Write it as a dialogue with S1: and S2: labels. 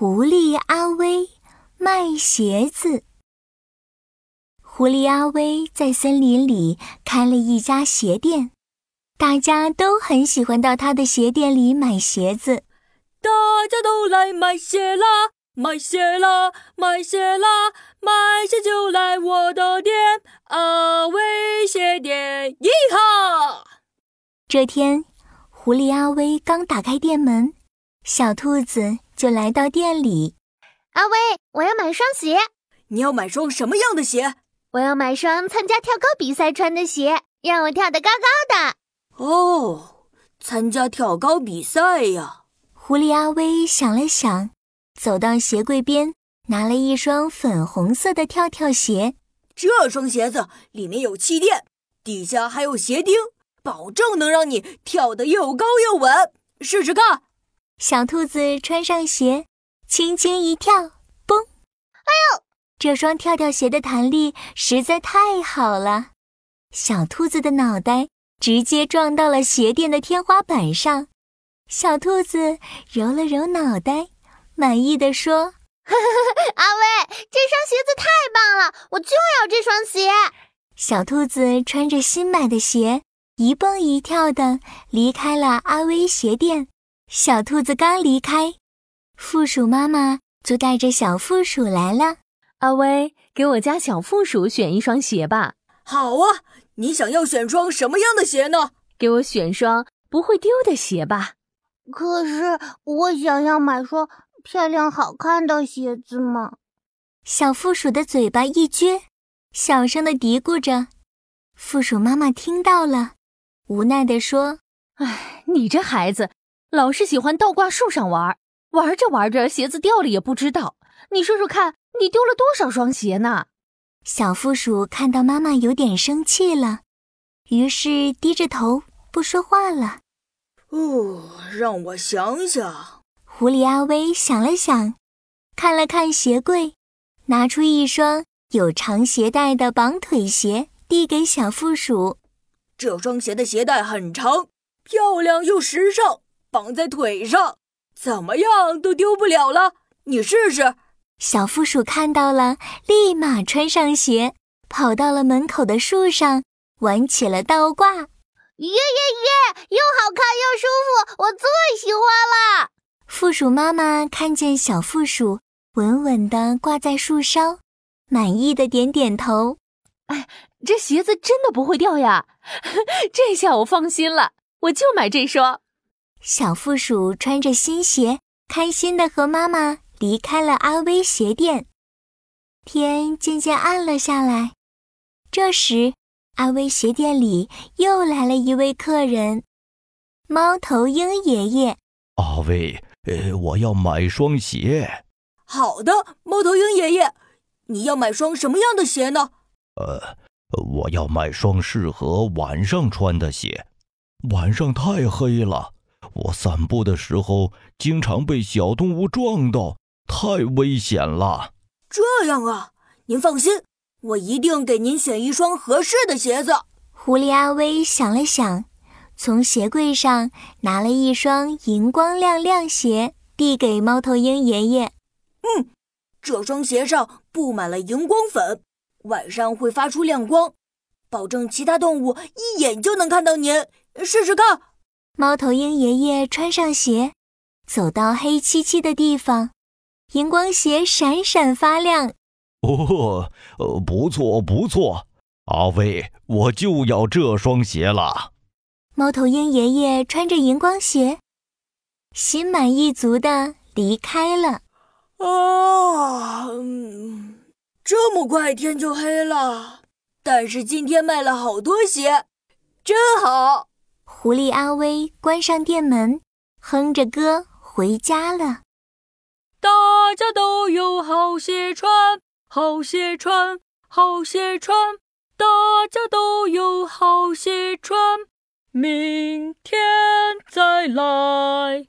S1: 狐狸阿威卖鞋子。狐狸阿威在森林里开了一家鞋店，大家都很喜欢到他的鞋店里买鞋子。
S2: 大家都来买鞋啦，买鞋啦，买鞋啦，买鞋就来我的店，阿威鞋店，一哈！
S1: 这天，狐狸阿威刚打开店门，小兔子就来到店里。
S3: 阿威，我要买双鞋。
S2: 你要买双什么样的鞋？
S3: 我要买双参加跳高比赛穿的鞋，让我跳得高高的。
S2: 哦，参加跳高比赛呀！
S1: 狐狸阿威想了想，走到鞋柜边，拿了一双粉红色的跳跳鞋。
S2: 这双鞋子里面有气垫，底下还有鞋钉，保证能让你跳得又高又稳。试试看。
S1: 小兔子穿上鞋，轻轻一跳，嘣！
S3: 哎呦！
S1: 这双跳跳鞋的弹力实在太好了，小兔子的脑袋直接撞到了鞋店的天花板上。小兔子揉了揉脑袋，满意的说：“
S3: 阿威，这双鞋子太棒了，我就要这双鞋。”
S1: 小兔子穿着新买的鞋，一蹦一跳的离开了阿威鞋店。小兔子刚离开，负鼠妈妈就带着小负鼠来了。
S4: 阿威，给我家小负鼠选一双鞋吧。
S2: 好啊，你想要选双什么样的鞋呢？
S4: 给我选双不会丢的鞋吧。
S3: 可是我想要买双漂亮好看的鞋子嘛！
S1: 小负鼠的嘴巴一撅，小声的嘀咕着。负鼠妈妈听到了，无奈的说：“
S4: 哎，你这孩子，老是喜欢倒挂树上玩，玩着玩着鞋子掉了也不知道。你说说看，你丢了多少双鞋呢？”
S1: 小负鼠看到妈妈有点生气了，于是低着头不说话了。
S2: 哦，让我想想。
S1: 狐狸阿威想了想，看了看鞋柜，拿出一双有长鞋带的绑腿鞋，递给小负鼠。
S2: 这双鞋的鞋带很长，漂亮又时尚，绑在腿上，怎么样都丢不了了。你试试。
S1: 小负鼠看到了，立马穿上鞋，跑到了门口的树上，玩起了倒挂。
S3: 耶耶耶！又好看又舒服，我最喜欢了。
S1: 负鼠妈妈看见小负鼠稳稳地挂在树梢，满意的点点头。
S4: 哎，这鞋子真的不会掉呀！这下我放心了，我就买这双。
S1: 小负鼠穿着新鞋，开心的和妈妈离开了阿威鞋店。天渐渐暗了下来，这时。阿威鞋店里又来了一位客人，猫头鹰爷爷。
S5: 阿威，呃，我要买双鞋。
S2: 好的，猫头鹰爷爷，你要买双什么样的鞋呢？
S5: 呃，我要买双适合晚上穿的鞋。晚上太黑了，我散步的时候经常被小动物撞到，太危险了。
S2: 这样啊，您放心。我一定给您选一双合适的鞋子。
S1: 狐狸阿威想了想，从鞋柜上拿了一双荧光亮亮鞋，递给猫头鹰爷爷。
S2: 嗯，这双鞋上布满了荧光粉，晚上会发出亮光，保证其他动物一眼就能看到您。试试看。
S1: 猫头鹰爷爷穿上鞋，走到黑漆漆的地方，荧光鞋闪闪发亮。
S5: 哦，呃，不错不错，阿威，我就要这双鞋了。
S1: 猫头鹰爷爷穿着荧光鞋，心满意足的离开了。
S2: 啊，嗯这么快天就黑了，但是今天卖了好多鞋，真好。
S1: 狐狸阿威关上店门，哼着歌回家了。
S2: 大家都有好鞋穿。好鞋穿，好鞋穿，大家都有好鞋穿，明天再来。